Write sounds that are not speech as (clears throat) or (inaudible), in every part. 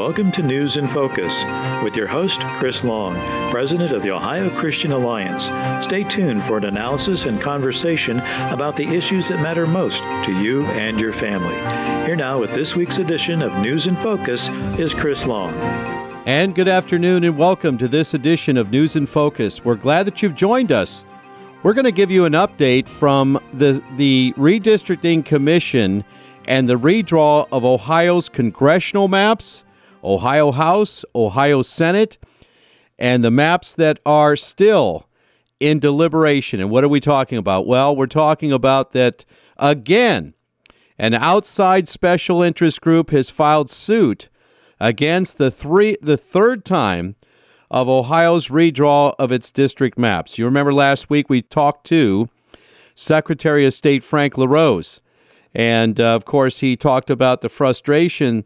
welcome to News in Focus with your host, Chris Long, President of the Ohio Christian Alliance. Stay tuned for an analysis and conversation about the issues that matter most to you and your family. Here now with this week's edition of News in Focus is Chris Long. And good afternoon and welcome to this edition of News in Focus. We're glad that you've joined us. We're going to give you an update from the, the Redistricting Commission and the redraw of Ohio's congressional maps Ohio House, Ohio Senate, and the maps that are still in deliberation. And what are we talking about? Well, we're talking about that again. An outside special interest group has filed suit against the three the third time of Ohio's redraw of its district maps. You remember last week we talked to Secretary of State Frank LaRose. And uh, of course, he talked about the frustration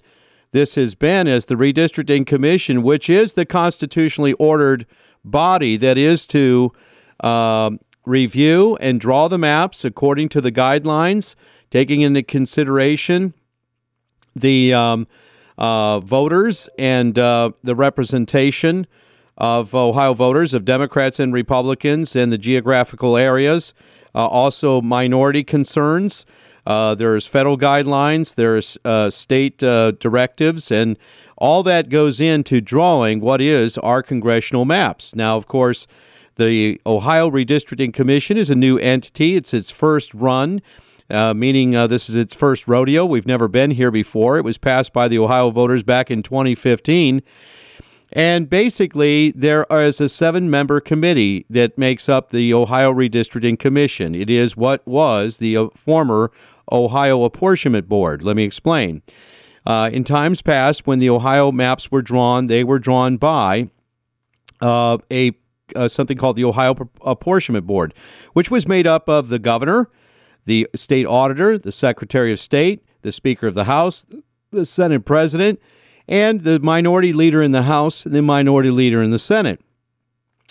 this has been as the Redistricting Commission, which is the constitutionally ordered body that is to uh, review and draw the maps according to the guidelines, taking into consideration the um, uh, voters and uh, the representation of Ohio voters, of Democrats and Republicans in the geographical areas, uh, also minority concerns. Uh, there's federal guidelines, there's uh, state uh, directives, and all that goes into drawing what is our congressional maps. Now, of course, the Ohio Redistricting Commission is a new entity. It's its first run, uh, meaning uh, this is its first rodeo. We've never been here before. It was passed by the Ohio voters back in 2015. And basically, there is a seven member committee that makes up the Ohio Redistricting Commission. It is what was the uh, former Ohio Apportionment Board. Let me explain. Uh, in times past, when the Ohio maps were drawn, they were drawn by uh, a uh, something called the Ohio Apportionment Board, which was made up of the governor, the state auditor, the secretary of state, the speaker of the House, the Senate president, and the minority leader in the House and the minority leader in the Senate.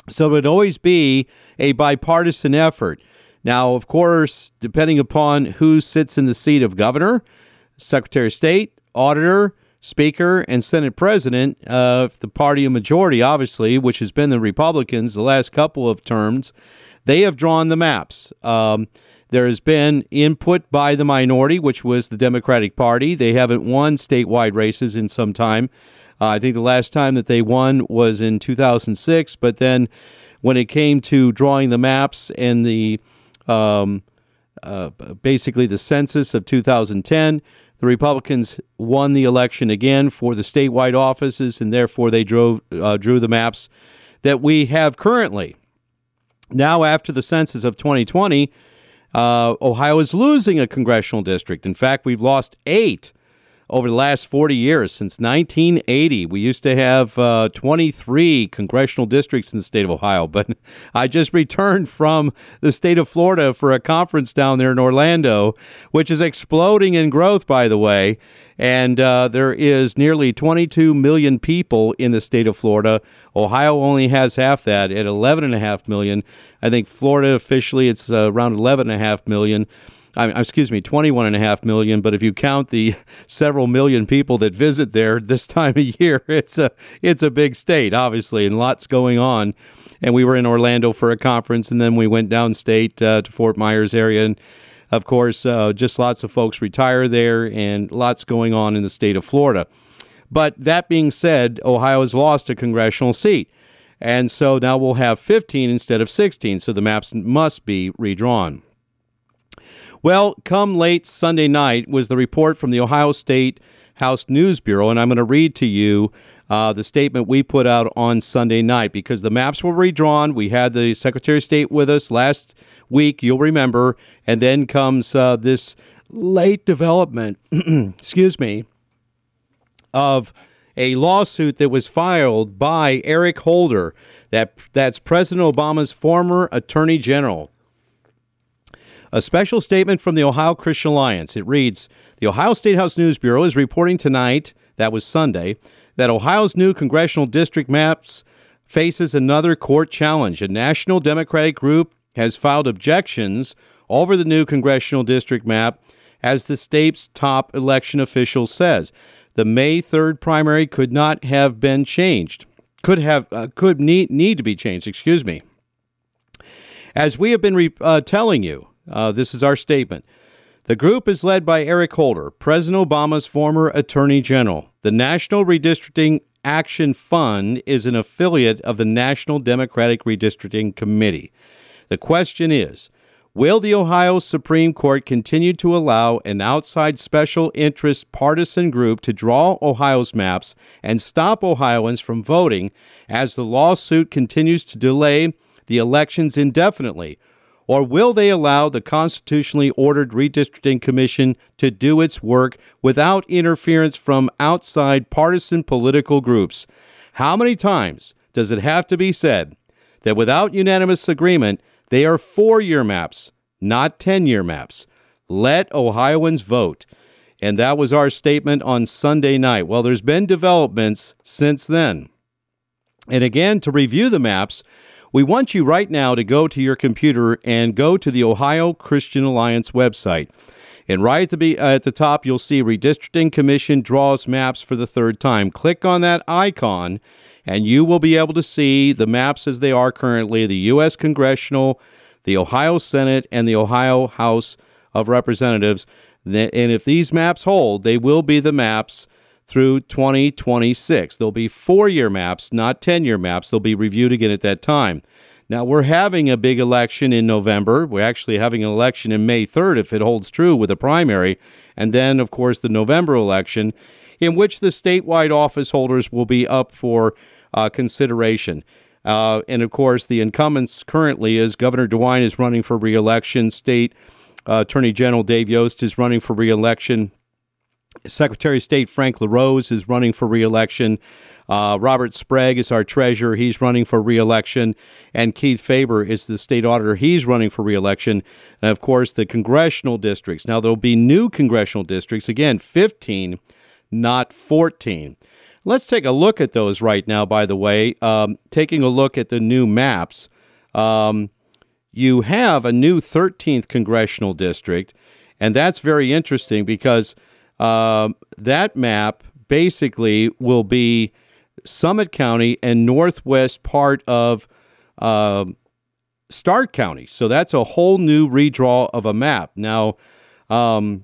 So it would always be a bipartisan effort. Now, of course, depending upon who sits in the seat of governor, secretary of state, auditor, speaker, and Senate president, of the party of majority, obviously, which has been the Republicans the last couple of terms, they have drawn the maps. Um, there has been input by the minority, which was the Democratic Party. They haven't won statewide races in some time. Uh, I think the last time that they won was in 2006, but then when it came to drawing the maps and the um, uh, basically the census of 2010. The Republicans won the election again for the statewide offices, and therefore they drove, uh, drew the maps that we have currently. Now, after the census of 2020, uh, Ohio is losing a congressional district. In fact, we've lost eight over the last 40 years. Since 1980, we used to have uh, 23 congressional districts in the state of Ohio. But (laughs) I just returned from the state of Florida for a conference down there in Orlando, which is exploding in growth, by the way. And uh, there is nearly 22 million people in the state of Florida. Ohio only has half that at 11.5 million. I think Florida officially it's uh, around 11.5 million. I mean, excuse me, 21 and a half million. But if you count the (laughs) several million people that visit there this time of year, (laughs) it's a it's a big state, obviously, and lots going on. And we were in Orlando for a conference, and then we went downstate uh, to Fort Myers area, and of course, uh, just lots of folks retire there, and lots going on in the state of Florida. But that being said, Ohio has lost a congressional seat. And so now we'll have 15 instead of 16. So the maps must be redrawn. Well, come late Sunday night was the report from the Ohio State House News Bureau, and I'm going to read to you uh, the statement we put out on Sunday night because the maps were redrawn. We had the Secretary of State with us last week, you'll remember, and then comes uh, this late development, (clears throat) excuse me, of a lawsuit that was filed by Eric Holder, that that's President Obama's former Attorney General. A special statement from the Ohio Christian Alliance. It reads The Ohio State House News Bureau is reporting tonight, that was Sunday, that Ohio's new congressional district maps faces another court challenge. A national Democratic group has filed objections over the new congressional district map, as the state's top election official says. the May 3rd primary could not have been changed. Could have uh, could need need to be changed, excuse me. As we have been re- uh, telling you, uh, this is our statement. The group is led by Eric Holder, President Obama's former Attorney General. The National Redistricting Action Fund is an affiliate of the National Democratic Redistricting Committee. The question is Will the Ohio Supreme Court continue to allow an outside special interest partisan group to draw Ohio's maps and stop Ohioans from voting as the lawsuit continues to delay the elections indefinitely? Or will they allow the constitutionally ordered redistricting commission to do its work without interference from outside partisan political groups? How many times does it have to be said that without unanimous agreement, they are four year maps, not 10 year maps? Let Ohioans vote. And that was our statement on Sunday night. Well, there's been developments since then. And again, to review the maps, we want you right now to go to your computer and go to the Ohio Christian Alliance website. And right at the, at the top, you'll see Redistricting Commission draws maps for the third time. Click on that icon, and you will be able to see the maps as they are currently the U.S. Congressional, the Ohio Senate, and the Ohio House of Representatives. And if these maps hold, they will be the maps through 2026. There'll be four year maps, not 10 year maps. They'll be reviewed again at that time. Now, we're having a big election in November. We're actually having an election in May 3rd, if it holds true, with a primary. And then, of course, the November election, in which the statewide office holders will be up for uh, consideration. Uh, and of course, the incumbents currently is Governor DeWine is running for reelection. State uh, Attorney General Dave Yost is running for reelection. Secretary of State Frank LaRose is running for reelection. Uh, Robert Sprague is our treasurer. He's running for reelection. And Keith Faber is the state auditor. He's running for reelection. And of course, the congressional districts. Now, there'll be new congressional districts, again, 15, not 14. Let's take a look at those right now, by the way. Um, taking a look at the new maps, um, you have a new 13th congressional district. And that's very interesting because um, that map basically will be Summit County and northwest part of uh, Stark County. So that's a whole new redraw of a map. Now, um,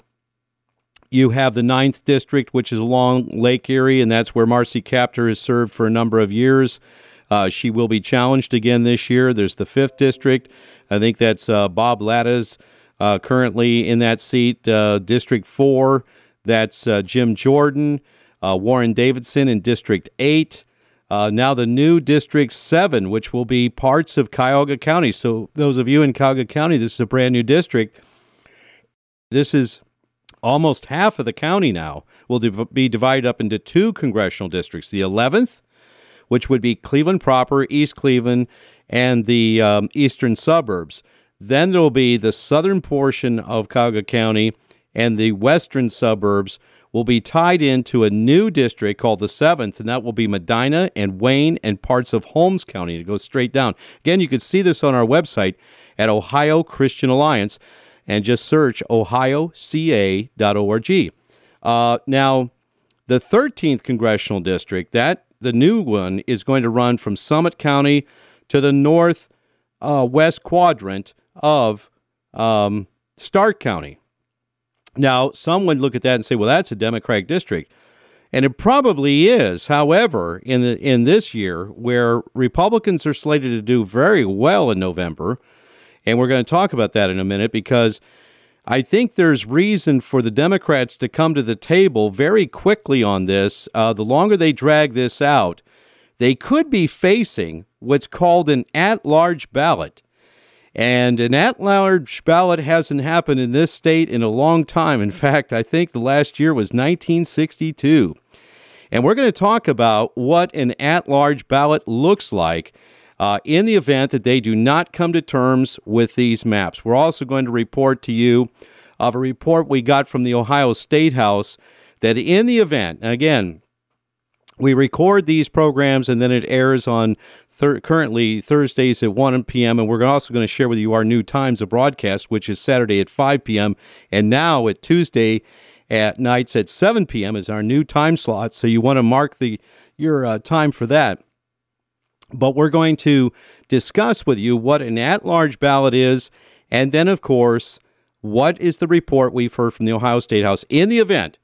you have the ninth district, which is along Lake Erie, and that's where Marcy Kaptur has served for a number of years. Uh, she will be challenged again this year. There's the fifth district. I think that's uh, Bob Latta's uh, currently in that seat. Uh, district four that's uh, Jim Jordan, uh, Warren Davidson in District 8. Uh, now the new District 7, which will be parts of Cuyahoga County. So, those of you in Cuyahoga County, this is a brand new district. This is almost half of the county now, will div- be divided up into two congressional districts. The 11th, which would be Cleveland proper, East Cleveland, and the um, eastern suburbs. Then there will be the southern portion of Cuyahoga County and the western suburbs will be tied into a new district called the 7th, and that will be Medina and Wayne and parts of Holmes County to go straight down. Again, you can see this on our website at Ohio Christian Alliance and just search ohioca.org. Uh, now, the 13th congressional district, that the new one is going to run from Summit County to the north uh, west quadrant of um, Stark County. Now, some would look at that and say, well, that's a Democratic district. And it probably is. However, in the, in this year, where Republicans are slated to do very well in November, and we're going to talk about that in a minute because I think there's reason for the Democrats to come to the table very quickly on this. Uh, the longer they drag this out, they could be facing what's called an at large ballot. And an at large ballot hasn't happened in this state in a long time. In fact, I think the last year was 1962. And we're going to talk about what an at large ballot looks like uh, in the event that they do not come to terms with these maps. We're also going to report to you of a report we got from the Ohio State House that in the event, again, we record these programs and then it airs on thir- currently Thursdays at 1 p.m. And we're also going to share with you our new times of broadcast, which is Saturday at 5 p.m. and now at Tuesday at nights at 7 p.m. is our new time slot. So you want to mark the your uh, time for that. But we're going to discuss with you what an at large ballot is, and then, of course, what is the report we've heard from the Ohio State House in the event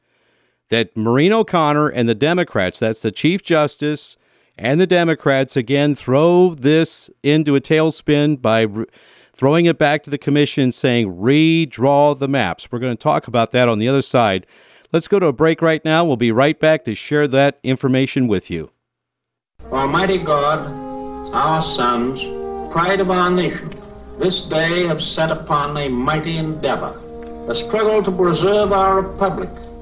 that Maureen O'Connor and the Democrats, that's the Chief Justice and the Democrats, again throw this into a tailspin by re- throwing it back to the commission saying, redraw the maps. We're going to talk about that on the other side. Let's go to a break right now. We'll be right back to share that information with you. Almighty God, our sons, pride of our nation, this day have set upon a mighty endeavor, a struggle to preserve our republic,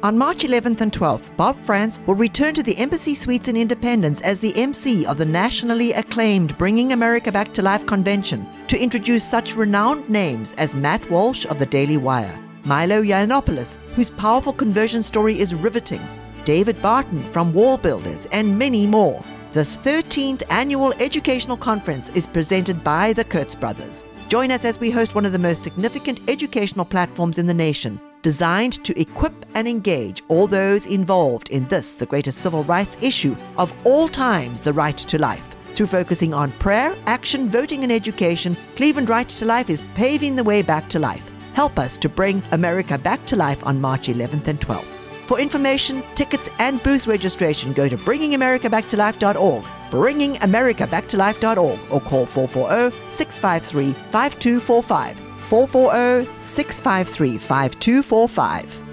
On March 11th and 12th, Bob Frantz will return to the Embassy Suites in Independence as the MC of the nationally acclaimed Bringing America Back to Life convention to introduce such renowned names as Matt Walsh of the Daily Wire, Milo Yiannopoulos, whose powerful conversion story is riveting, David Barton from Wall Builders, and many more. This 13th annual educational conference is presented by the Kurtz Brothers. Join us as we host one of the most significant educational platforms in the nation designed to equip and engage all those involved in this, the greatest civil rights issue of all times, the right to life. Through focusing on prayer, action, voting, and education, Cleveland Right to Life is paving the way back to life. Help us to bring America back to life on March 11th and 12th. For information, tickets, and booth registration, go to bringingamericaBackToLife.org, bringingamericaBackToLife.org, or call 440 653 5245. 440 653 5245.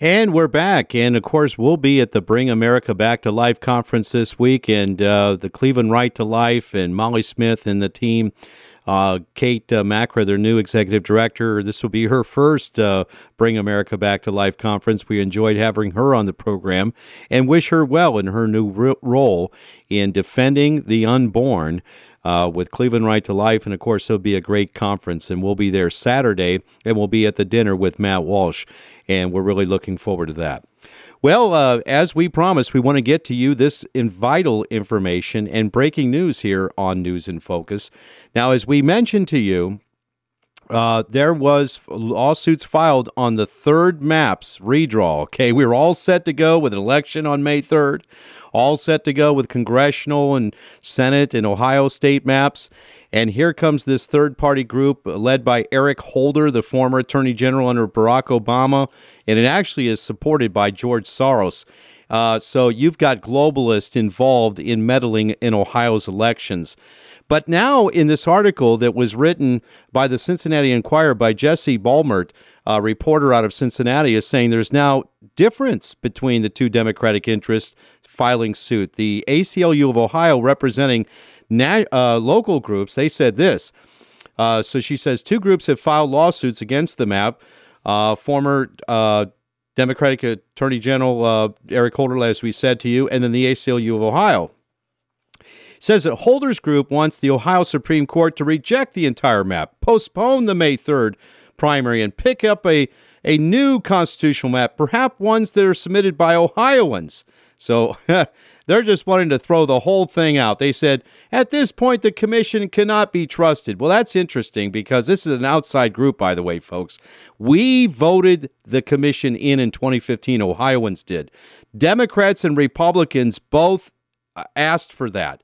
And we're back. And of course, we'll be at the Bring America Back to Life conference this week. And uh, the Cleveland Right to Life and Molly Smith and the team, uh, Kate uh, Macra, their new executive director. This will be her first uh, Bring America Back to Life conference. We enjoyed having her on the program and wish her well in her new role in defending the unborn uh, with Cleveland Right to Life. And of course, it'll be a great conference. And we'll be there Saturday and we'll be at the dinner with Matt Walsh. And we're really looking forward to that. Well, uh, as we promised, we want to get to you this in vital information and breaking news here on News in Focus. Now, as we mentioned to you, uh, there was lawsuits filed on the third maps redraw. Okay, we were all set to go with an election on May 3rd all set to go with congressional and Senate and Ohio state maps. And here comes this third party group led by Eric Holder, the former attorney general under Barack Obama. And it actually is supported by George Soros. Uh, so you've got globalists involved in meddling in Ohio's elections. But now, in this article that was written by the Cincinnati Enquirer by Jessie Balmert, a reporter out of Cincinnati, is saying there's now difference between the two Democratic interests filing suit. The ACLU of Ohio, representing na- uh, local groups, they said this. Uh, so she says two groups have filed lawsuits against the map. Uh, former uh, Democratic Attorney General uh, Eric Holder, as we said to you, and then the ACLU of Ohio says that Holder's group wants the Ohio Supreme Court to reject the entire map, postpone the May 3rd primary, and pick up a, a new constitutional map, perhaps ones that are submitted by Ohioans. So (laughs) they're just wanting to throw the whole thing out. They said, at this point, the commission cannot be trusted. Well, that's interesting because this is an outside group, by the way, folks. We voted the commission in in 2015, Ohioans did. Democrats and Republicans both uh, asked for that.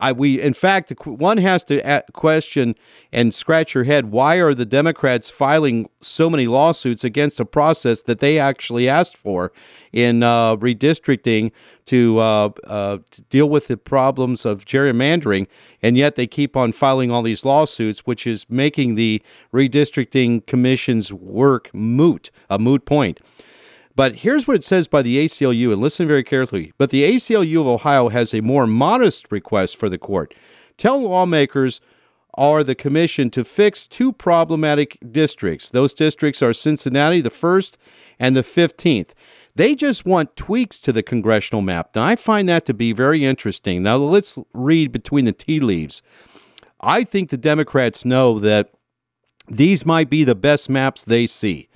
I we in fact one has to question and scratch your head why are the Democrats filing so many lawsuits against a process that they actually asked for in uh, redistricting to, uh, uh, to deal with the problems of gerrymandering, and yet they keep on filing all these lawsuits, which is making the redistricting commission's work moot, a moot point. But here's what it says by the ACLU, and listen very carefully. But the ACLU of Ohio has a more modest request for the court. Tell lawmakers or the commission to fix two problematic districts. Those districts are Cincinnati, the 1st, and the 15th. They just want tweaks to the congressional map. Now, I find that to be very interesting. Now, let's read between the tea leaves. I think the Democrats know that these might be the best maps they see.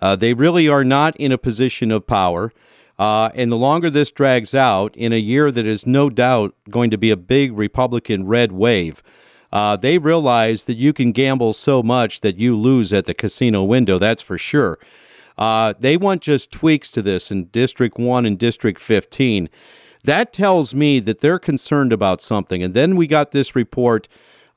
Uh, they really are not in a position of power. Uh, and the longer this drags out, in a year that is no doubt going to be a big Republican red wave, uh, they realize that you can gamble so much that you lose at the casino window, that's for sure. Uh, they want just tweaks to this in District 1 and District 15. That tells me that they're concerned about something. And then we got this report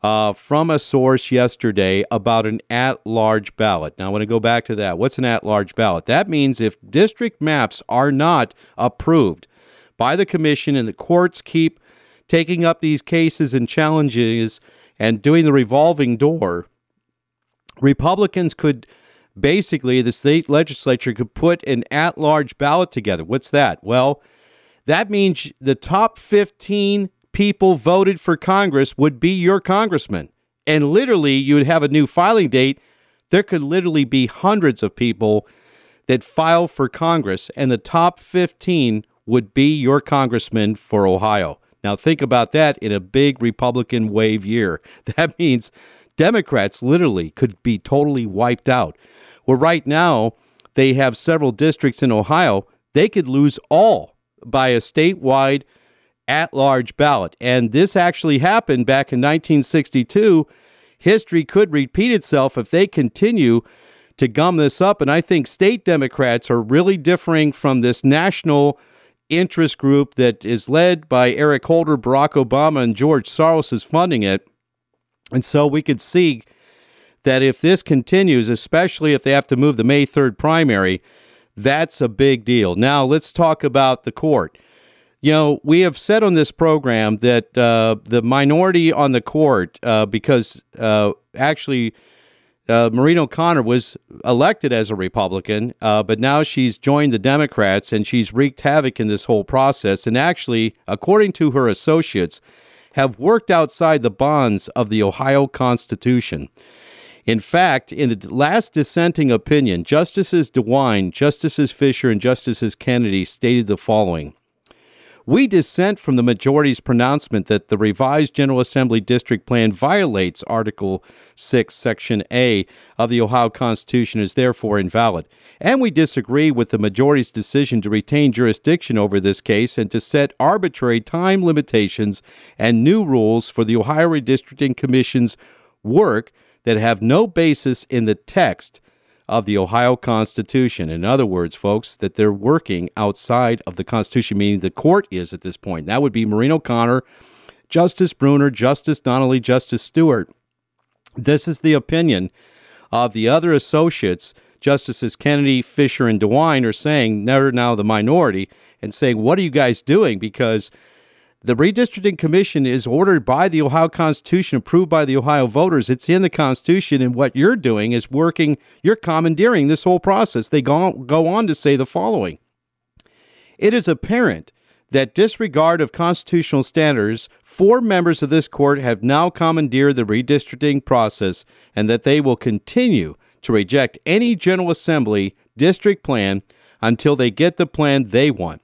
uh, from a source yesterday about an at large ballot. Now, I want to go back to that. What's an at large ballot? That means if district maps are not approved by the commission and the courts keep taking up these cases and challenges and doing the revolving door, Republicans could basically, the state legislature could put an at large ballot together. What's that? Well, that means the top 15 people voted for Congress would be your congressman. And literally, you would have a new filing date. There could literally be hundreds of people that file for Congress, and the top 15 would be your congressman for Ohio. Now, think about that in a big Republican wave year. (laughs) That means Democrats literally could be totally wiped out. Well, right now, they have several districts in Ohio. They could lose all by a statewide at large ballot. And this actually happened back in 1962. History could repeat itself if they continue to gum this up. And I think state Democrats are really differing from this national interest group that is led by Eric Holder, Barack Obama, and George Soros is funding it. And so we could see that if this continues, especially if they have to move the May 3rd primary, that's a big deal. Now, let's talk about the court. You know, we have said on this program that uh, the minority on the court, uh, because uh, actually uh, Maureen O'Connor was elected as a Republican, uh, but now she's joined the Democrats and she's wreaked havoc in this whole process. And actually, according to her associates, have worked outside the bonds of the Ohio Constitution. In fact, in the last dissenting opinion, Justices DeWine, Justices Fisher, and Justices Kennedy stated the following we dissent from the majority's pronouncement that the revised General Assembly District Plan violates Article 6, Section A of the Ohio Constitution is therefore invalid. And we disagree with the majority's decision to retain jurisdiction over this case and to set arbitrary time limitations and new rules for the Ohio Redistricting Commission's work that have no basis in the text of the Ohio Constitution. In other words, folks, that they're working outside of the Constitution, meaning the court is at this point. That would be Maureen O'Connor, Justice Brunner, Justice Donnelly, Justice Stewart. This is the opinion of the other associates. Justices Kennedy, Fisher, and DeWine are saying they're now the minority and saying, What are you guys doing? Because the redistricting commission is ordered by the Ohio Constitution, approved by the Ohio voters. It's in the Constitution, and what you're doing is working, you're commandeering this whole process. They go, go on to say the following It is apparent that disregard of constitutional standards, four members of this court have now commandeered the redistricting process, and that they will continue to reject any General Assembly district plan until they get the plan they want.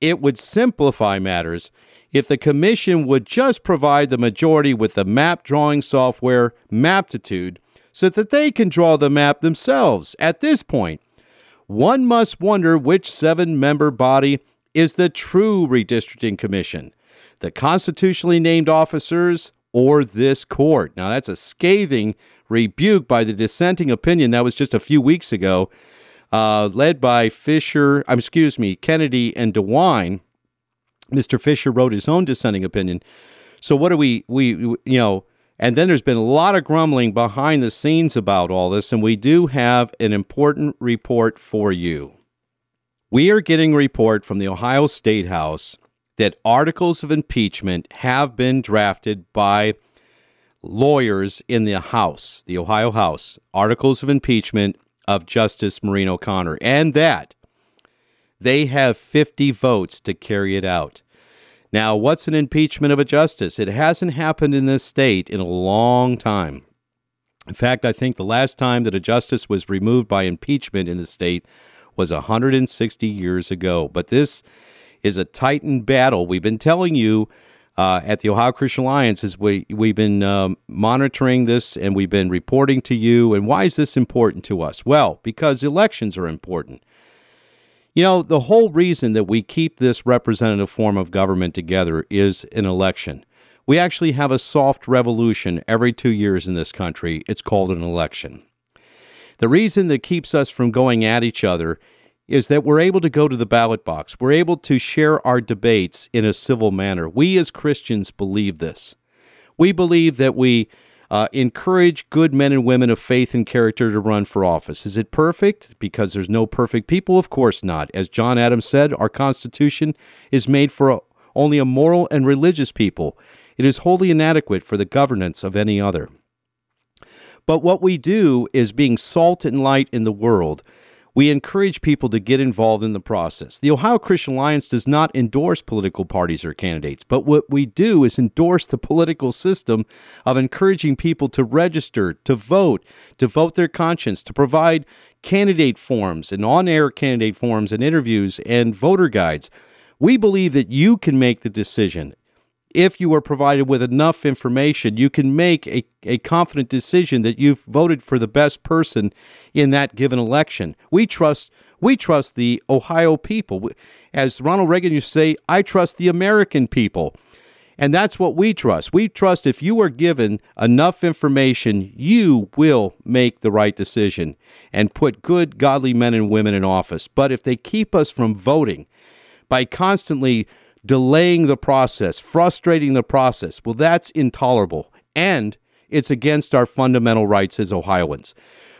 It would simplify matters if the Commission would just provide the majority with the map drawing software Maptitude so that they can draw the map themselves. At this point, one must wonder which seven member body is the true redistricting commission the constitutionally named officers or this court. Now, that's a scathing rebuke by the dissenting opinion that was just a few weeks ago uh, led by Fisher, um, excuse me, Kennedy and DeWine. Mr. Fisher wrote his own dissenting opinion. So what do we we you know? And then there's been a lot of grumbling behind the scenes about all this, and we do have an important report for you. We are getting a report from the Ohio State House that articles of impeachment have been drafted by lawyers in the House, the Ohio House, articles of impeachment of Justice Maureen O'Connor, and that they have 50 votes to carry it out. Now, what's an impeachment of a justice? It hasn't happened in this state in a long time. In fact, I think the last time that a justice was removed by impeachment in the state was 160 years ago. But this is a titan battle. We've been telling you uh, at the Ohio Christian Alliance is we we've been um, monitoring this and we've been reporting to you. And why is this important to us? Well, because elections are important. You know, the whole reason that we keep this representative form of government together is an election. We actually have a soft revolution every two years in this country. It's called an election. The reason that keeps us from going at each other is that we're able to go to the ballot box. We're able to share our debates in a civil manner. We as Christians believe this. We believe that we uh, encourage good men and women of faith and character to run for office. Is it perfect? Because there's no perfect people? Of course not. As John Adams said, our Constitution is made for a, only a moral and religious people. It is wholly inadequate for the governance of any other. But what we do is being salt and light in the world we encourage people to get involved in the process. The Ohio Christian Alliance does not endorse political parties or candidates, but what we do is endorse the political system of encouraging people to register, to vote, to vote their conscience, to provide candidate forms and on air candidate forms and interviews and voter guides. We believe that you can make the decision if you are provided with enough information, you can make a, a confident decision that you've voted for the best person in that given election. We trust we trust the Ohio people. As Ronald Reagan used to say, I trust the American people. And that's what we trust. We trust if you are given enough information, you will make the right decision and put good, godly men and women in office. But if they keep us from voting by constantly delaying the process, frustrating the process. Well, that's intolerable. And it's against our fundamental rights as Ohioans.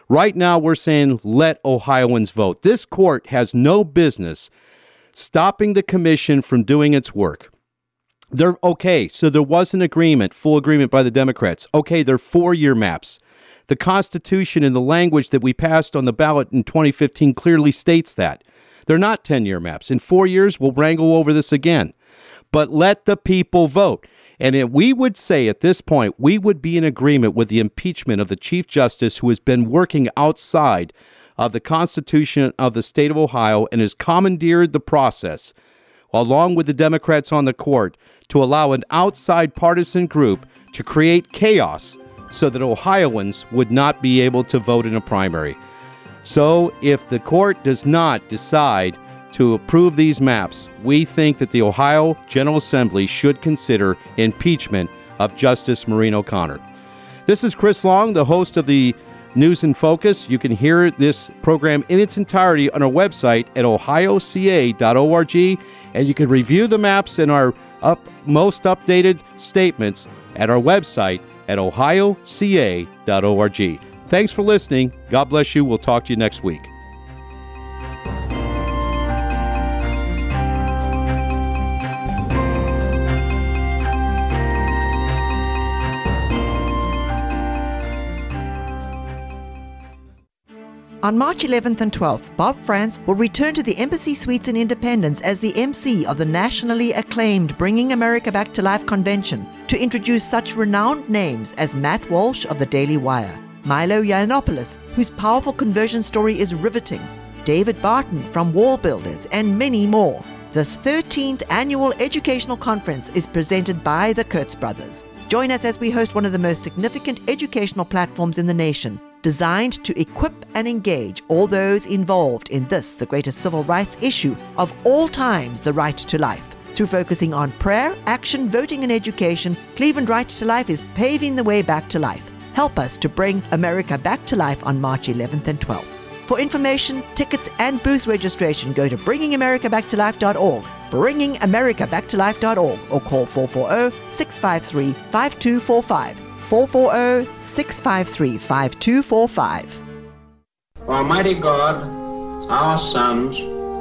Right now, we're saying let Ohioans vote. This court has no business stopping the commission from doing its work. They're okay. So there was an agreement, full agreement by the Democrats. Okay, they're four year maps. The Constitution and the language that we passed on the ballot in 2015 clearly states that. They're not 10 year maps. In four years, we'll wrangle over this again. But let the people vote. And we would say at this point, we would be in agreement with the impeachment of the Chief Justice who has been working outside of the Constitution of the state of Ohio and has commandeered the process, along with the Democrats on the court, to allow an outside partisan group to create chaos so that Ohioans would not be able to vote in a primary. So, if the court does not decide to approve these maps, we think that the Ohio General Assembly should consider impeachment of Justice Maureen O'Connor. This is Chris Long, the host of the News in Focus. You can hear this program in its entirety on our website at ohioca.org, and you can review the maps and our up, most updated statements at our website at ohioca.org. Thanks for listening. God bless you. We'll talk to you next week. On March 11th and 12th, Bob Frantz will return to the Embassy Suites in Independence as the MC of the nationally acclaimed Bringing America Back to Life convention to introduce such renowned names as Matt Walsh of the Daily Wire, Milo Yiannopoulos, whose powerful conversion story is riveting, David Barton from Wall Builders, and many more. This 13th annual educational conference is presented by the Kurtz Brothers. Join us as we host one of the most significant educational platforms in the nation, designed to equip and engage all those involved in this, the greatest civil rights issue of all times, the right to life. Through focusing on prayer, action, voting, and education, Cleveland Right to Life is paving the way back to life. Help us to bring America back to life on March 11th and 12th. For information, tickets, and booth registration, go to bringingamericabacktolife.org. bringingamericaback-to-life.org or call 440-653-5245. 440-653-5245. Almighty God, our sons,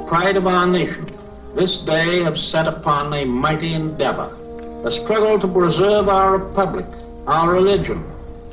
pride of our nation, this day have set upon a mighty endeavor, a struggle to preserve our republic, our religion,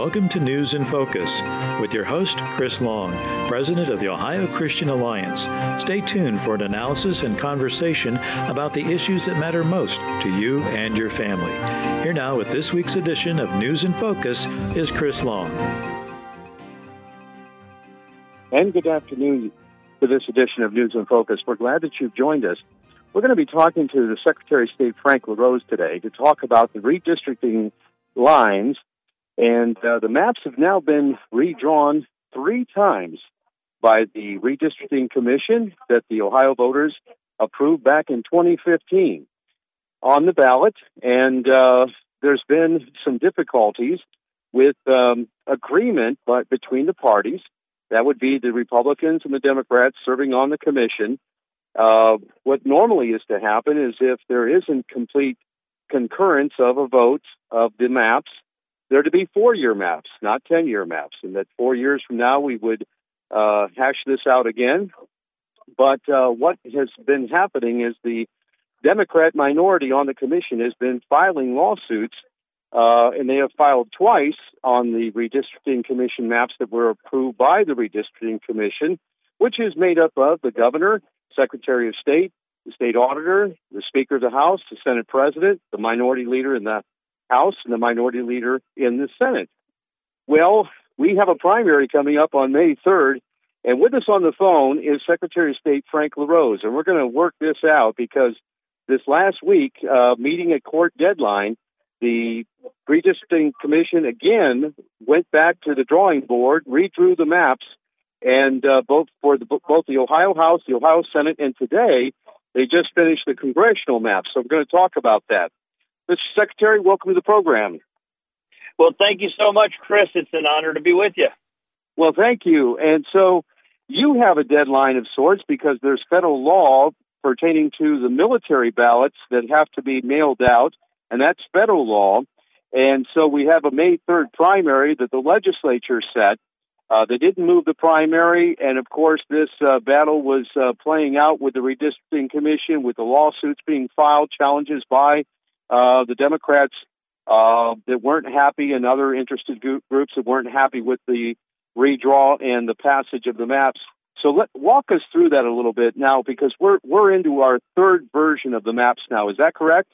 Welcome to News in Focus with your host, Chris Long, President of the Ohio Christian Alliance. Stay tuned for an analysis and conversation about the issues that matter most to you and your family. Here now with this week's edition of News in Focus is Chris Long. And good afternoon to this edition of News in Focus. We're glad that you've joined us. We're going to be talking to the Secretary of State Frank LaRose today to talk about the redistricting lines and uh, the maps have now been redrawn three times by the Redistricting Commission that the Ohio voters approved back in 2015 on the ballot. And uh, there's been some difficulties with um, agreement but between the parties. That would be the Republicans and the Democrats serving on the commission. Uh, what normally is to happen is if there isn't complete concurrence of a vote of the maps, there to be four year maps, not 10 year maps, and that four years from now we would uh, hash this out again. But uh, what has been happening is the Democrat minority on the commission has been filing lawsuits, uh, and they have filed twice on the redistricting commission maps that were approved by the redistricting commission, which is made up of the governor, secretary of state, the state auditor, the speaker of the house, the senate president, the minority leader in the House and the minority leader in the Senate. Well, we have a primary coming up on May 3rd, and with us on the phone is Secretary of State Frank LaRose, and we're going to work this out because this last week, uh, meeting a court deadline, the redistricting commission again went back to the drawing board, redrew the maps, and uh, both for the, both the Ohio House, the Ohio Senate, and today they just finished the congressional maps. So we're going to talk about that. Mr. Secretary, welcome to the program. Well, thank you so much, Chris. It's an honor to be with you. Well, thank you. And so you have a deadline of sorts because there's federal law pertaining to the military ballots that have to be mailed out, and that's federal law. And so we have a May 3rd primary that the legislature set. Uh, they didn't move the primary, and of course, this uh, battle was uh, playing out with the redistricting commission, with the lawsuits being filed, challenges by uh, the Democrats uh, that weren't happy and other interested groups that weren't happy with the redraw and the passage of the maps. So let walk us through that a little bit now because we're we're into our third version of the maps now. Is that correct?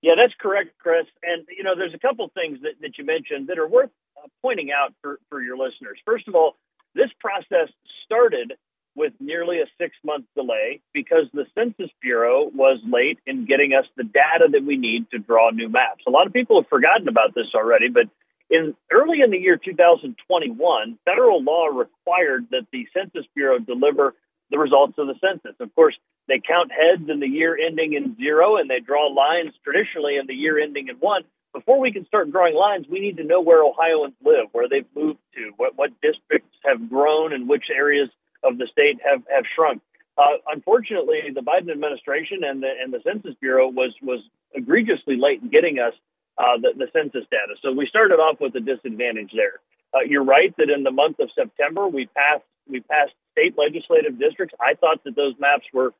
Yeah, that's correct, Chris. And you know, there's a couple things that, that you mentioned that are worth uh, pointing out for, for your listeners. First of all, this process started with nearly a six month delay because the Census Bureau was late in getting us the data that we need to draw new maps. A lot of people have forgotten about this already, but in early in the year 2021, federal law required that the Census Bureau deliver the results of the census. Of course, they count heads in the year ending in zero and they draw lines traditionally in the year ending in one. Before we can start drawing lines, we need to know where Ohioans live, where they've moved to, what, what districts have grown, and which areas of the state have, have shrunk. Uh, unfortunately, the Biden administration and the and the Census Bureau was was egregiously late in getting us uh, the, the census data. So we started off with a disadvantage there. Uh, you're right that in the month of September we passed we passed state legislative districts. I thought that those maps were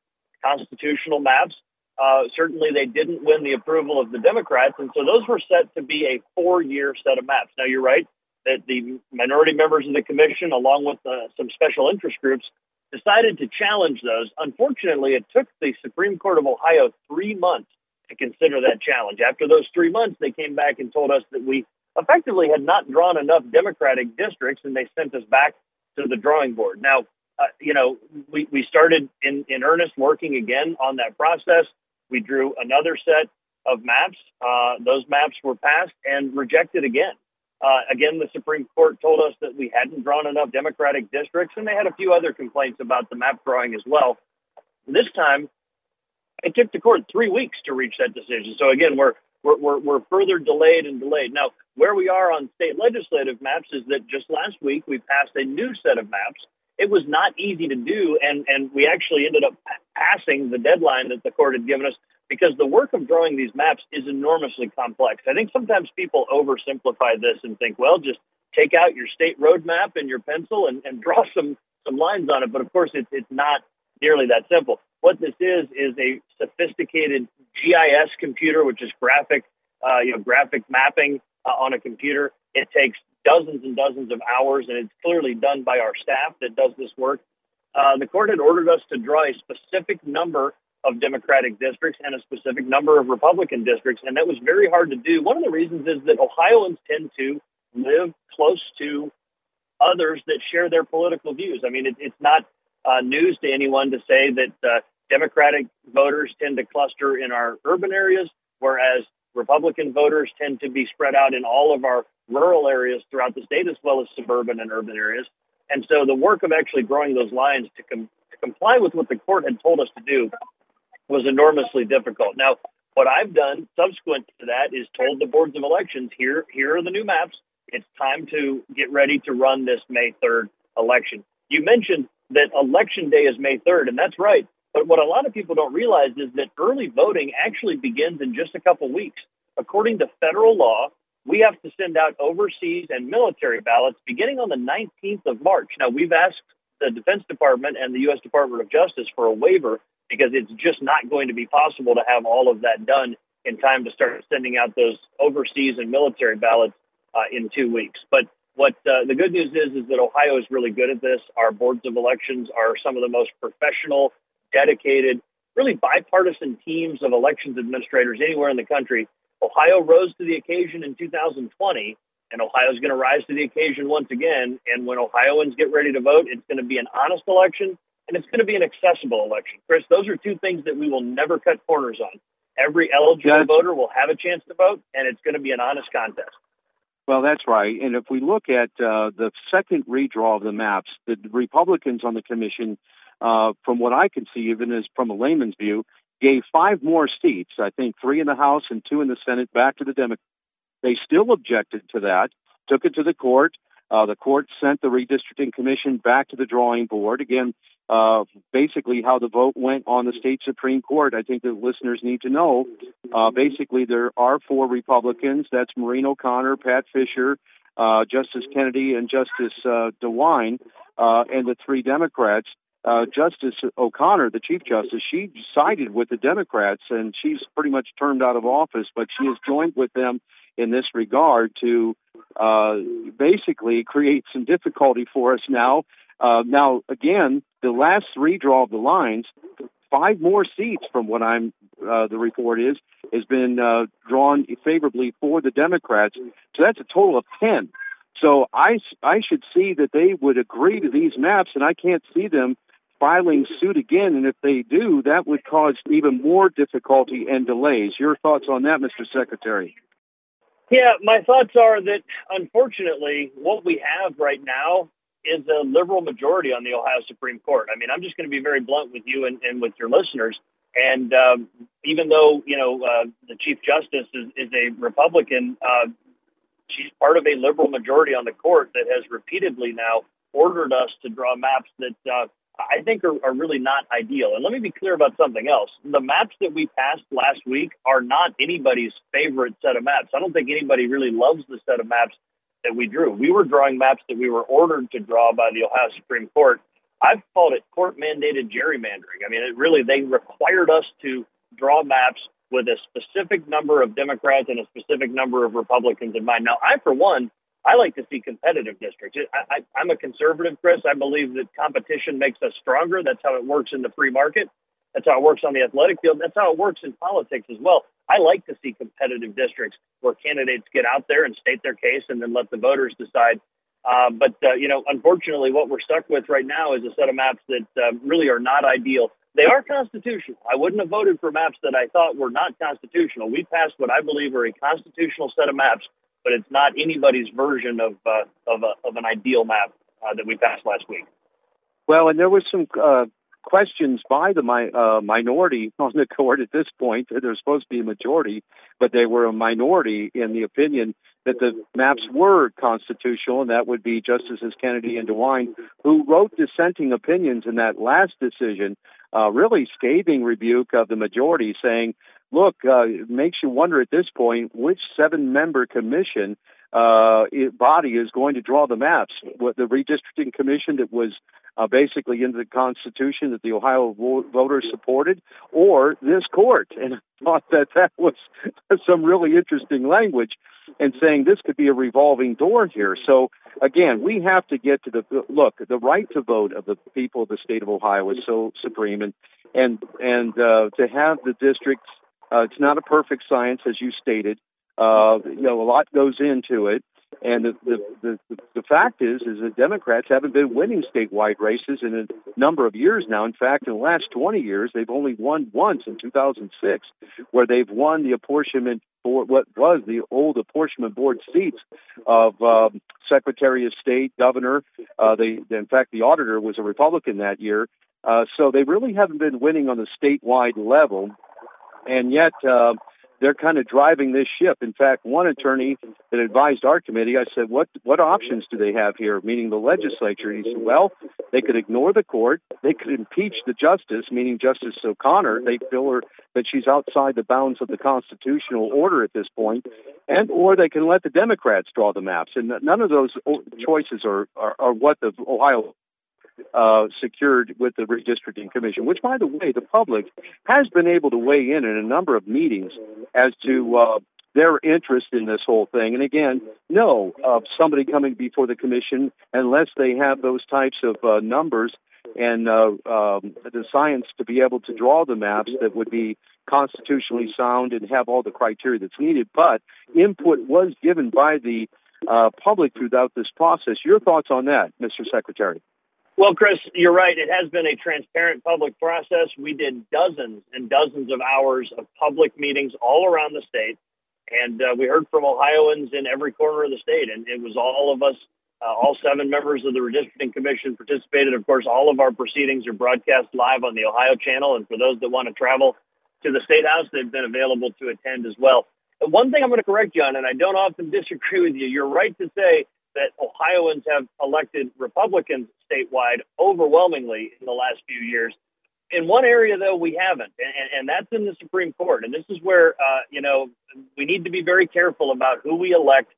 constitutional maps. Uh, certainly, they didn't win the approval of the Democrats, and so those were set to be a four-year set of maps. Now, you're right that the minority members of the commission, along with uh, some special interest groups, decided to challenge those. Unfortunately, it took the Supreme Court of Ohio three months to consider that challenge. After those three months, they came back and told us that we effectively had not drawn enough Democratic districts, and they sent us back to the drawing board. Now, uh, you know, we, we started in, in earnest working again on that process. We drew another set of maps. Uh, those maps were passed and rejected again. Uh, again, the Supreme Court told us that we hadn't drawn enough Democratic districts, and they had a few other complaints about the map drawing as well. This time, it took the court three weeks to reach that decision. So again, we're we're, we're, we're further delayed and delayed. Now, where we are on state legislative maps is that just last week we passed a new set of maps. It was not easy to do, and, and we actually ended up passing the deadline that the court had given us because the work of drawing these maps is enormously complex. I think sometimes people oversimplify this and think, well, just take out your state road map and your pencil and, and (laughs) draw some some lines on it. But of course, it's it's not nearly that simple. What this is is a sophisticated GIS computer, which is graphic, uh, you know, graphic mapping uh, on a computer. It takes dozens and dozens of hours, and it's clearly done by our staff that does this work. Uh, the court had ordered us to draw a specific number of Democratic districts and a specific number of Republican districts, and that was very hard to do. One of the reasons is that Ohioans tend to live close to others that share their political views. I mean, it, it's not uh, news to anyone to say that uh, Democratic voters tend to cluster in our urban areas, whereas Republican voters tend to be spread out in all of our rural areas throughout the state, as well as suburban and urban areas. And so the work of actually growing those lines to, com- to comply with what the court had told us to do was enormously difficult. Now, what I've done subsequent to that is told the boards of elections here here are the new maps. It's time to get ready to run this May 3rd election. You mentioned that election day is May 3rd, and that's right. But what a lot of people don't realize is that early voting actually begins in just a couple weeks. According to federal law, we have to send out overseas and military ballots beginning on the 19th of March. Now, we've asked the Defense Department and the U.S. Department of Justice for a waiver because it's just not going to be possible to have all of that done in time to start sending out those overseas and military ballots uh, in two weeks. But what uh, the good news is is that Ohio is really good at this. Our boards of elections are some of the most professional, dedicated, really bipartisan teams of elections administrators anywhere in the country. Ohio rose to the occasion in 2020, and Ohio is going to rise to the occasion once again. And when Ohioans get ready to vote, it's going to be an honest election and it's going to be an accessible election. Chris, those are two things that we will never cut corners on. Every eligible that's, voter will have a chance to vote, and it's going to be an honest contest. Well, that's right. And if we look at uh, the second redraw of the maps, the Republicans on the commission, uh, from what I can see, even as from a layman's view, gave five more seats. I think three in the House and two in the Senate back to the Democrats. They still objected to that, took it to the court. Uh, the court sent the redistricting commission back to the drawing board. Again, uh, basically how the vote went on the state Supreme Court. I think the listeners need to know. Uh, basically, there are four Republicans. That's Maureen O'Connor, Pat Fischer, uh, Justice Kennedy, and Justice uh, DeWine, uh, and the three Democrats. Uh, Justice O'Connor, the Chief Justice, she sided with the Democrats, and she's pretty much termed out of office, but she has joined with them in this regard to uh, basically create some difficulty for us now. Uh, now, again, the last redraw of the lines, five more seats from what I'm uh, the report is has been uh, drawn favorably for the Democrats. So that's a total of ten. So I I should see that they would agree to these maps, and I can't see them filing suit again. And if they do, that would cause even more difficulty and delays. Your thoughts on that, Mr. Secretary? Yeah, my thoughts are that unfortunately, what we have right now is a liberal majority on the Ohio Supreme Court. I mean, I'm just going to be very blunt with you and, and with your listeners. And um, even though you know uh, the Chief Justice is, is a Republican, uh, she's part of a liberal majority on the court that has repeatedly now ordered us to draw maps that uh, I think are, are really not ideal. And let me be clear about something else. The maps that we passed last week are not anybody's favorite set of maps. I don't think anybody really loves the set of maps that we drew. We were drawing maps that we were ordered to draw by the Ohio Supreme Court. I've called it court mandated gerrymandering. I mean, it really, they required us to draw maps with a specific number of Democrats and a specific number of Republicans in mind. Now, I, for one, I like to see competitive districts. I, I, I'm a conservative, Chris. I believe that competition makes us stronger. That's how it works in the free market. That's how it works on the athletic field. That's how it works in politics as well. I like to see competitive districts where candidates get out there and state their case and then let the voters decide. Uh, but, uh, you know, unfortunately, what we're stuck with right now is a set of maps that uh, really are not ideal. They are constitutional. I wouldn't have voted for maps that I thought were not constitutional. We passed what I believe are a constitutional set of maps, but it's not anybody's version of, uh, of, a, of an ideal map uh, that we passed last week. Well, and there was some uh, questions by the mi- uh, minority on the court at this point. There's supposed to be a majority, but they were a minority in the opinion that the maps were constitutional, and that would be Justices Kennedy and DeWine, who wrote dissenting opinions in that last decision, uh, really scathing rebuke of the majority, saying, look, uh, it makes you wonder at this point which seven member commission uh, body is going to draw the maps. What the redistricting commission that was uh, basically in the Constitution that the Ohio vo- voters supported, or this court. And I thought that that was (laughs) some really interesting language and saying this could be a revolving door here. So again, we have to get to the look. The right to vote of the people of the state of Ohio is so supreme, and and and uh, to have the districts. Uh, it's not a perfect science, as you stated. Uh, you know, a lot goes into it. And the, the, the, the fact is, is that Democrats haven't been winning statewide races in a number of years now. In fact, in the last 20 years, they've only won once in 2006, where they've won the apportionment for what was the old apportionment board seats of um, Secretary of State, Governor. Uh, they, in fact, the auditor was a Republican that year. Uh, so they really haven't been winning on the statewide level. And yet, uh, they're kind of driving this ship. In fact, one attorney that advised our committee, I said, "What what options do they have here?" Meaning the legislature. And he said, "Well, they could ignore the court. They could impeach the justice, meaning Justice O'Connor. They feel her that she's outside the bounds of the constitutional order at this point, and or they can let the Democrats draw the maps. And none of those choices are are, are what the Ohio uh, secured with the redistricting commission, which, by the way, the public has been able to weigh in in a number of meetings as to uh, their interest in this whole thing. And again, no, uh, somebody coming before the commission unless they have those types of uh, numbers and uh, um, the science to be able to draw the maps that would be constitutionally sound and have all the criteria that's needed. But input was given by the uh, public throughout this process. Your thoughts on that, Mr. Secretary? Well, Chris, you're right. It has been a transparent public process. We did dozens and dozens of hours of public meetings all around the state, and uh, we heard from Ohioans in every corner of the state. And it was all of us, uh, all seven members of the redistricting commission participated. Of course, all of our proceedings are broadcast live on the Ohio channel, and for those that want to travel to the state house, they've been available to attend as well. One thing I'm going to correct you on, and I don't often disagree with you. You're right to say that Ohioans have elected Republicans statewide overwhelmingly in the last few years. In one area, though, we haven't, and, and that's in the Supreme Court. And this is where, uh, you know, we need to be very careful about who we elect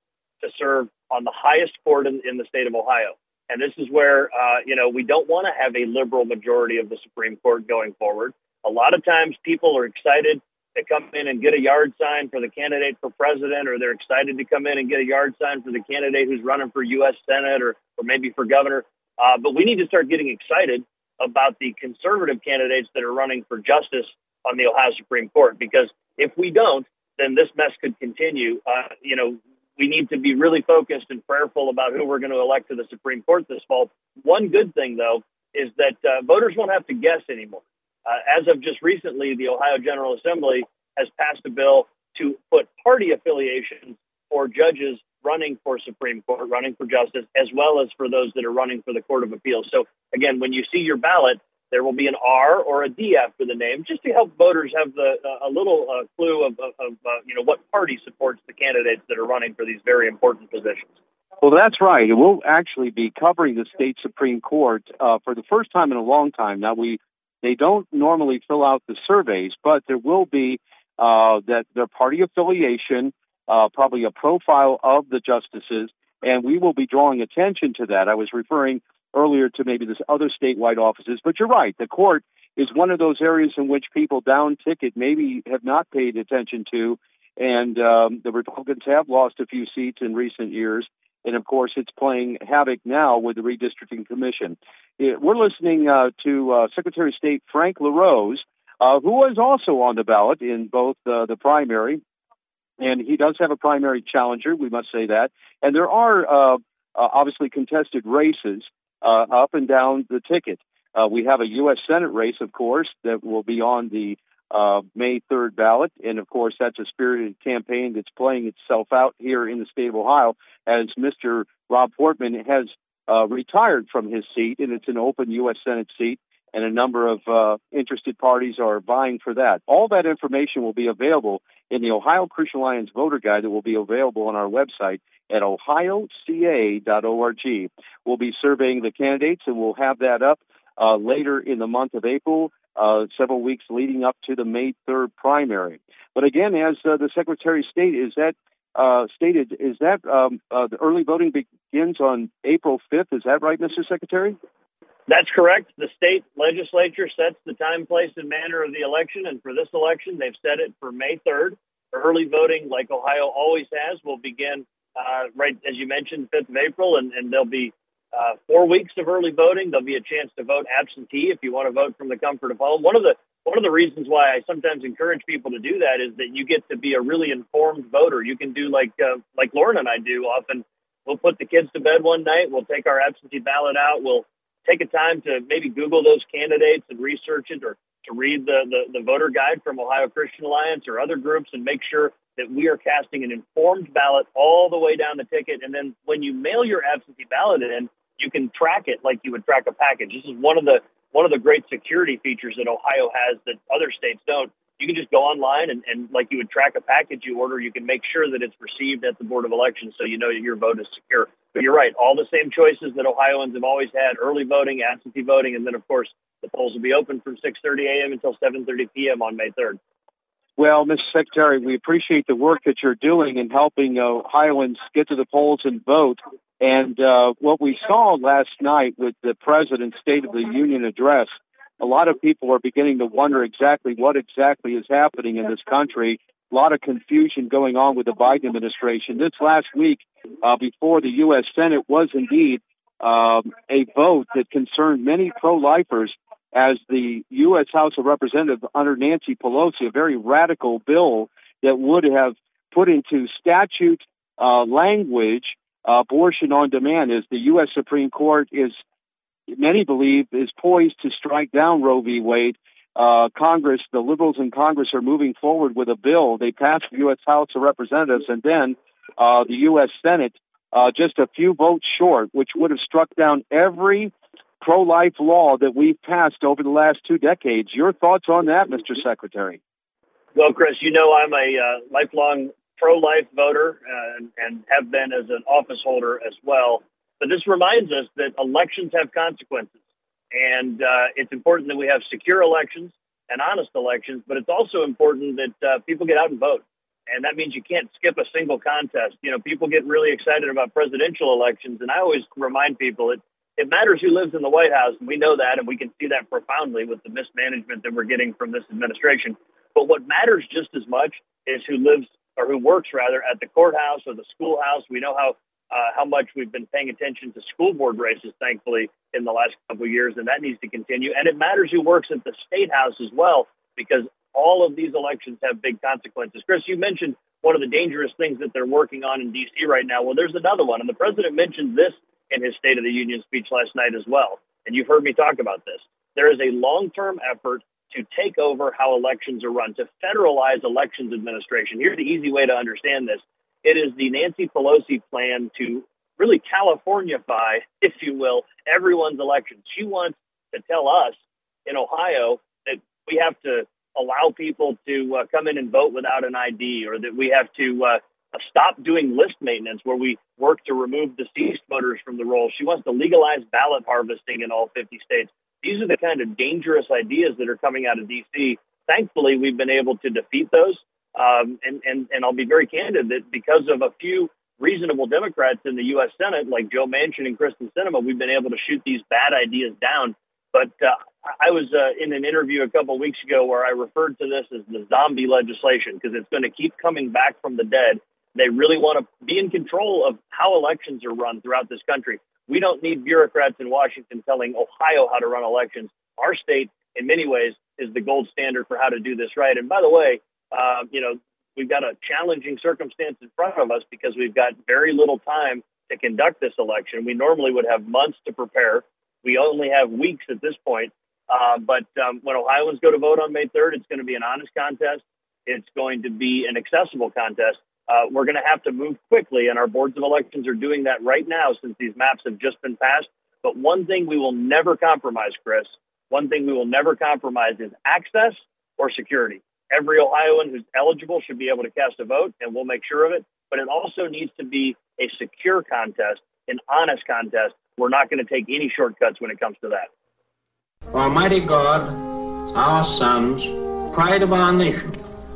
to serve on the highest court in, in the state of Ohio. And this is where, uh, you know, we don't want to have a liberal majority of the Supreme Court going forward. A lot of times people are excited to come in and get a yard sign for the candidate for president, or they're excited to come in and get a yard sign for the candidate who's running for U.S. Senate or, or maybe for governor. Uh, but we need to start getting excited about the conservative candidates that are running for justice on the Ohio Supreme Court, because if we don't, then this mess could continue. Uh, you know, we need to be really focused and prayerful about who we're going to elect to the Supreme Court this fall. One good thing, though, is that uh, voters won't have to guess anymore. Uh, as of just recently, the Ohio General Assembly has passed a bill to put party affiliations for judges running for Supreme Court, running for justice, as well as for those that are running for the Court of Appeals. So, again, when you see your ballot, there will be an R or a D after the name, just to help voters have the uh, a little uh, clue of, of, of uh, you know what party supports the candidates that are running for these very important positions. Well, that's right. We'll actually be covering the state Supreme Court uh, for the first time in a long time. Now, we they don't normally fill out the surveys, but there will be uh, that their party affiliation, uh, probably a profile of the justices, and we will be drawing attention to that. I was referring earlier to maybe this other statewide offices. But you're right, the court is one of those areas in which people down ticket maybe have not paid attention to, and um, the Republicans have lost a few seats in recent years. And of course, it's playing havoc now with the redistricting commission. It, we're listening uh, to uh, Secretary of State Frank LaRose, uh, who was also on the ballot in both uh, the primary, and he does have a primary challenger. We must say that. And there are uh, uh, obviously contested races up and down the ticket. we have a U.S. Senate race, of course, that will be on the uh, May 3rd ballot. And of course, that's a spirited campaign that's playing itself out here in the state of Ohio as Mr. Rob Portman has uh, retired from his seat, and it's an open U.S. Senate seat. And a number of uh, interested parties are vying for that. All that information will be available in the Ohio Christian Alliance voter guide that will be available on our website at ohioca.org. We'll be surveying the candidates, and we'll have that up uh, later in the month of April uh, several weeks leading up to the May 3rd primary. But again, as uh, the Secretary of State is that uh, stated, is that um, uh, the early voting begins on April 5th? Is that right, Mr. Secretary? That's correct. The state legislature sets the time, place, and manner of the election, and for this election, they've set it for May 3rd. Early voting, like Ohio always has, will begin uh, right as you mentioned, 5th of April, and, and there'll be uh, four weeks of early voting. There'll be a chance to vote absentee if you want to vote from the comfort of home. One of the one of the reasons why I sometimes encourage people to do that is that you get to be a really informed voter. You can do like uh, like Lauren and I do often. We'll put the kids to bed one night. We'll take our absentee ballot out. We'll take a time to maybe Google those candidates and research it, or to read the, the, the voter guide from Ohio Christian Alliance or other groups, and make sure that we are casting an informed ballot all the way down the ticket. And then when you mail your absentee ballot in, you can track it like you would track a package. This is one of the one of the great security features that Ohio has that other states don't. You can just go online and, and like you would track a package you order, you can make sure that it's received at the Board of Elections so you know that your vote is secure. But you're right, all the same choices that Ohioans have always had, early voting, absentee voting, and then of course the polls will be open from 6:30 a.m. until 7:30 p.m. on May 3rd. Well, Mr. Secretary, we appreciate the work that you're doing in helping Ohioans get to the polls and vote. And uh, what we saw last night with the President's State of the Union address, a lot of people are beginning to wonder exactly what exactly is happening in this country. A lot of confusion going on with the Biden administration. This last week, uh, before the U.S. Senate, was indeed um, a vote that concerned many pro-lifers as the U.S. House of Representatives under Nancy Pelosi, a very radical bill that would have put into statute uh, language uh, abortion on demand as the U.S. Supreme Court is, many believe, is poised to strike down Roe v. Wade. Uh, Congress, the liberals in Congress are moving forward with a bill. They passed the U.S. House of Representatives and then uh, the U.S. Senate uh, just a few votes short, which would have struck down every pro life law that we've passed over the last two decades. Your thoughts on that, Mr. Secretary? Well, Chris, you know I'm a uh, lifelong pro-life voter uh, and, and have been as an office holder as well. But this reminds us that elections have consequences, and uh, it's important that we have secure elections and honest elections. But it's also important that uh, people get out and vote, and that means you can't skip a single contest. You know, people get really excited about presidential elections, and I always remind people it it matters who lives in the White House, and we know that, and we can see that profoundly with the mismanagement that we're getting from this administration. But what matters just as much is who lives or who works rather at the courthouse or the schoolhouse. We know how uh, how much we've been paying attention to school board races, thankfully, in the last couple of years, and that needs to continue. And it matters who works at the state house as well, because all of these elections have big consequences. Chris, you mentioned one of the dangerous things that they're working on in D.C. right now. Well, there's another one, and the president mentioned this in his State of the Union speech last night as well. And you've heard me talk about this. There is a long term effort to take over how elections are run, to federalize elections administration. Here's the easy way to understand this it is the Nancy Pelosi plan to really Californiafy, if you will, everyone's elections. She wants to tell us in Ohio that we have to allow people to uh, come in and vote without an ID, or that we have to uh, stop doing list maintenance where we work to remove deceased voters from the rolls. She wants to legalize ballot harvesting in all 50 states. These are the kind of dangerous ideas that are coming out of D.C. Thankfully, we've been able to defeat those. Um, and, and, and I'll be very candid that because of a few reasonable Democrats in the U.S. Senate, like Joe Manchin and Kyrsten Sinema, we've been able to shoot these bad ideas down. But uh, I was uh, in an interview a couple of weeks ago where I referred to this as the zombie legislation because it's going to keep coming back from the dead. They really want to be in control of how elections are run throughout this country. We don't need bureaucrats in Washington telling Ohio how to run elections. Our state, in many ways, is the gold standard for how to do this right. And by the way, uh, you know, we've got a challenging circumstance in front of us because we've got very little time to conduct this election. We normally would have months to prepare. We only have weeks at this point. Uh, but um, when Ohioans go to vote on May 3rd, it's going to be an honest contest. It's going to be an accessible contest. Uh, we're going to have to move quickly, and our boards of elections are doing that right now since these maps have just been passed. But one thing we will never compromise, Chris, one thing we will never compromise is access or security. Every Ohioan who's eligible should be able to cast a vote, and we'll make sure of it. But it also needs to be a secure contest, an honest contest. We're not going to take any shortcuts when it comes to that. Almighty God, our sons, pride of our nation,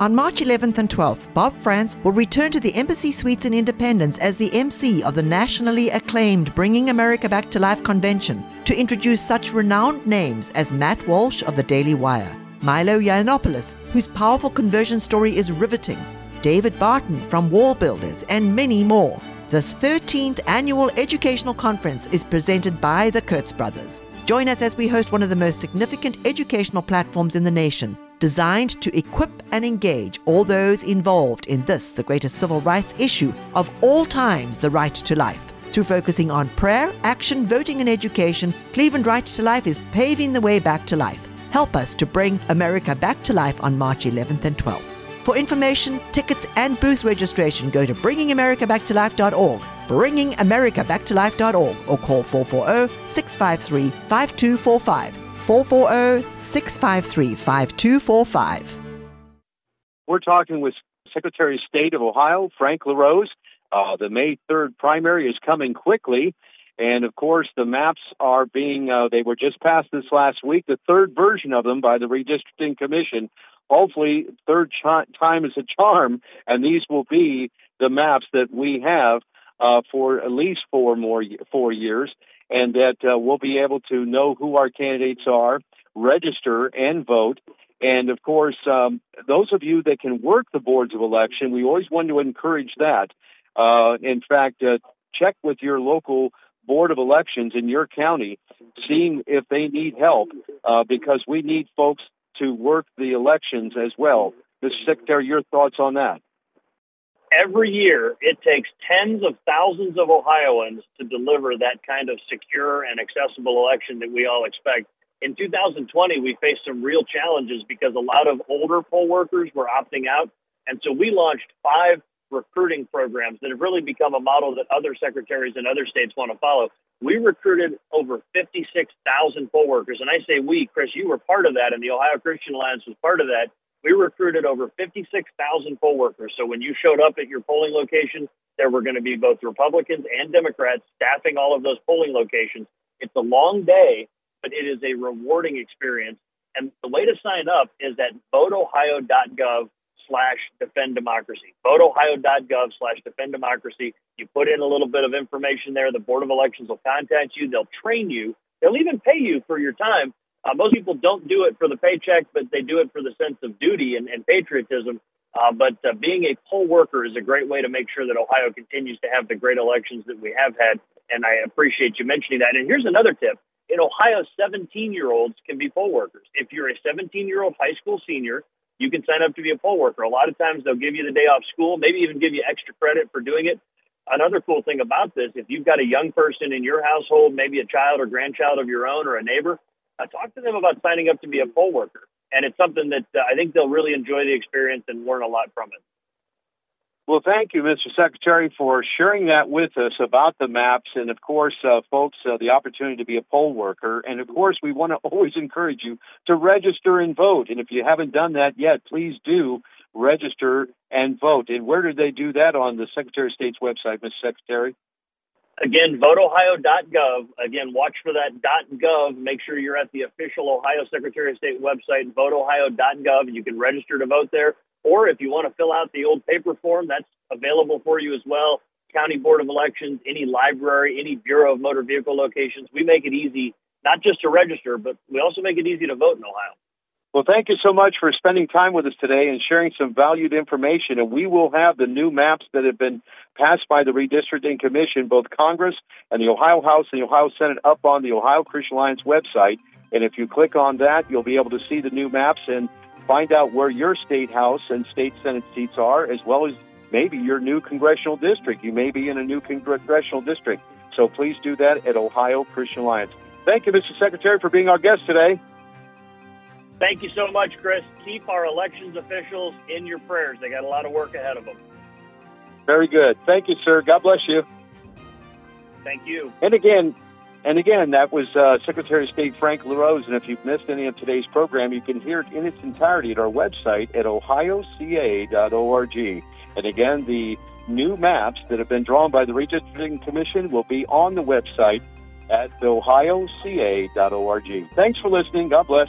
On March 11th and 12th, Bob Frantz will return to the Embassy Suites in Independence as the MC of the nationally acclaimed Bringing America Back to Life convention to introduce such renowned names as Matt Walsh of the Daily Wire, Milo Yiannopoulos, whose powerful conversion story is riveting, David Barton from Wall Builders, and many more. This 13th annual educational conference is presented by the Kurtz Brothers. Join us as we host one of the most significant educational platforms in the nation designed to equip and engage all those involved in this, the greatest civil rights issue of all times, the right to life. Through focusing on prayer, action, voting, and education, Cleveland Right to Life is paving the way back to life. Help us to bring America back to life on March 11th and 12th. For information, tickets, and booth registration, go to bringingamericabacktolife.org, bringingamericabacktolife.org, or call 440 653 5245. 440 653 5245. We're talking with Secretary of State of Ohio, Frank LaRose. Uh, the May 3rd primary is coming quickly. And of course, the maps are being, uh, they were just passed this last week, the third version of them by the Redistricting Commission. Hopefully, third ch- time is a charm, and these will be the maps that we have uh, for at least four more four years and that uh, we'll be able to know who our candidates are, register, and vote. And of course, um, those of you that can work the boards of election, we always want to encourage that. Uh, in fact, uh, check with your local board of elections in your county, seeing if they need help, uh, because we need folks to work the elections as well. Mr. Secretary, your thoughts on that? Every year it takes tens of thousands of Ohioans to deliver that kind of secure and accessible election that we all expect. In 2020, we faced some real challenges because a lot of older poll workers were opting out. And so we launched five recruiting programs that have really become a model that other secretaries in other states want to follow. We recruited over 56,000 poll workers. And I say we, Chris, you were part of that, and the Ohio Christian Alliance was part of that we recruited over 56,000 poll workers. So when you showed up at your polling location, there were going to be both Republicans and Democrats staffing all of those polling locations. It's a long day, but it is a rewarding experience. And the way to sign up is at voteohio.gov slash defend democracy. Voteohio.gov slash defend democracy. You put in a little bit of information there. The Board of Elections will contact you. They'll train you. They'll even pay you for your time uh, most people don't do it for the paycheck, but they do it for the sense of duty and, and patriotism. Uh, but uh, being a poll worker is a great way to make sure that Ohio continues to have the great elections that we have had. And I appreciate you mentioning that. And here's another tip in Ohio, 17 year olds can be poll workers. If you're a 17 year old high school senior, you can sign up to be a poll worker. A lot of times they'll give you the day off school, maybe even give you extra credit for doing it. Another cool thing about this, if you've got a young person in your household, maybe a child or grandchild of your own or a neighbor, uh, talk to them about signing up to be a poll worker. And it's something that uh, I think they'll really enjoy the experience and learn a lot from it. Well, thank you, Mr. Secretary, for sharing that with us about the maps and, of course, uh, folks, uh, the opportunity to be a poll worker. And, of course, we want to (laughs) always encourage you to register and vote. And if you haven't done that yet, please do register and vote. And where do they do that on the Secretary of State's website, Mr. Secretary? Again, voteohio.gov. Again, watch for that .gov. Make sure you're at the official Ohio Secretary of State website, voteohio.gov. You can register to vote there. Or if you want to fill out the old paper form, that's available for you as well. County Board of Elections, any library, any Bureau of Motor Vehicle locations. We make it easy, not just to register, but we also make it easy to vote in Ohio. Well, thank you so much for spending time with us today and sharing some valued information. And we will have the new maps that have been passed by the Redistricting Commission, both Congress and the Ohio House and the Ohio Senate, up on the Ohio Christian Alliance website. And if you click on that, you'll be able to see the new maps and Find out where your state house and state senate seats are, as well as maybe your new congressional district. You may be in a new congressional district. So please do that at Ohio Christian Alliance. Thank you, Mr. Secretary, for being our guest today. Thank you so much, Chris. Keep our elections officials in your prayers. They got a lot of work ahead of them. Very good. Thank you, sir. God bless you. Thank you. And again, and again, that was uh, Secretary of State Frank LaRose. And if you've missed any of today's program, you can hear it in its entirety at our website at ohioca.org. And again, the new maps that have been drawn by the Redistricting Commission will be on the website at ohioca.org. Thanks for listening. God bless.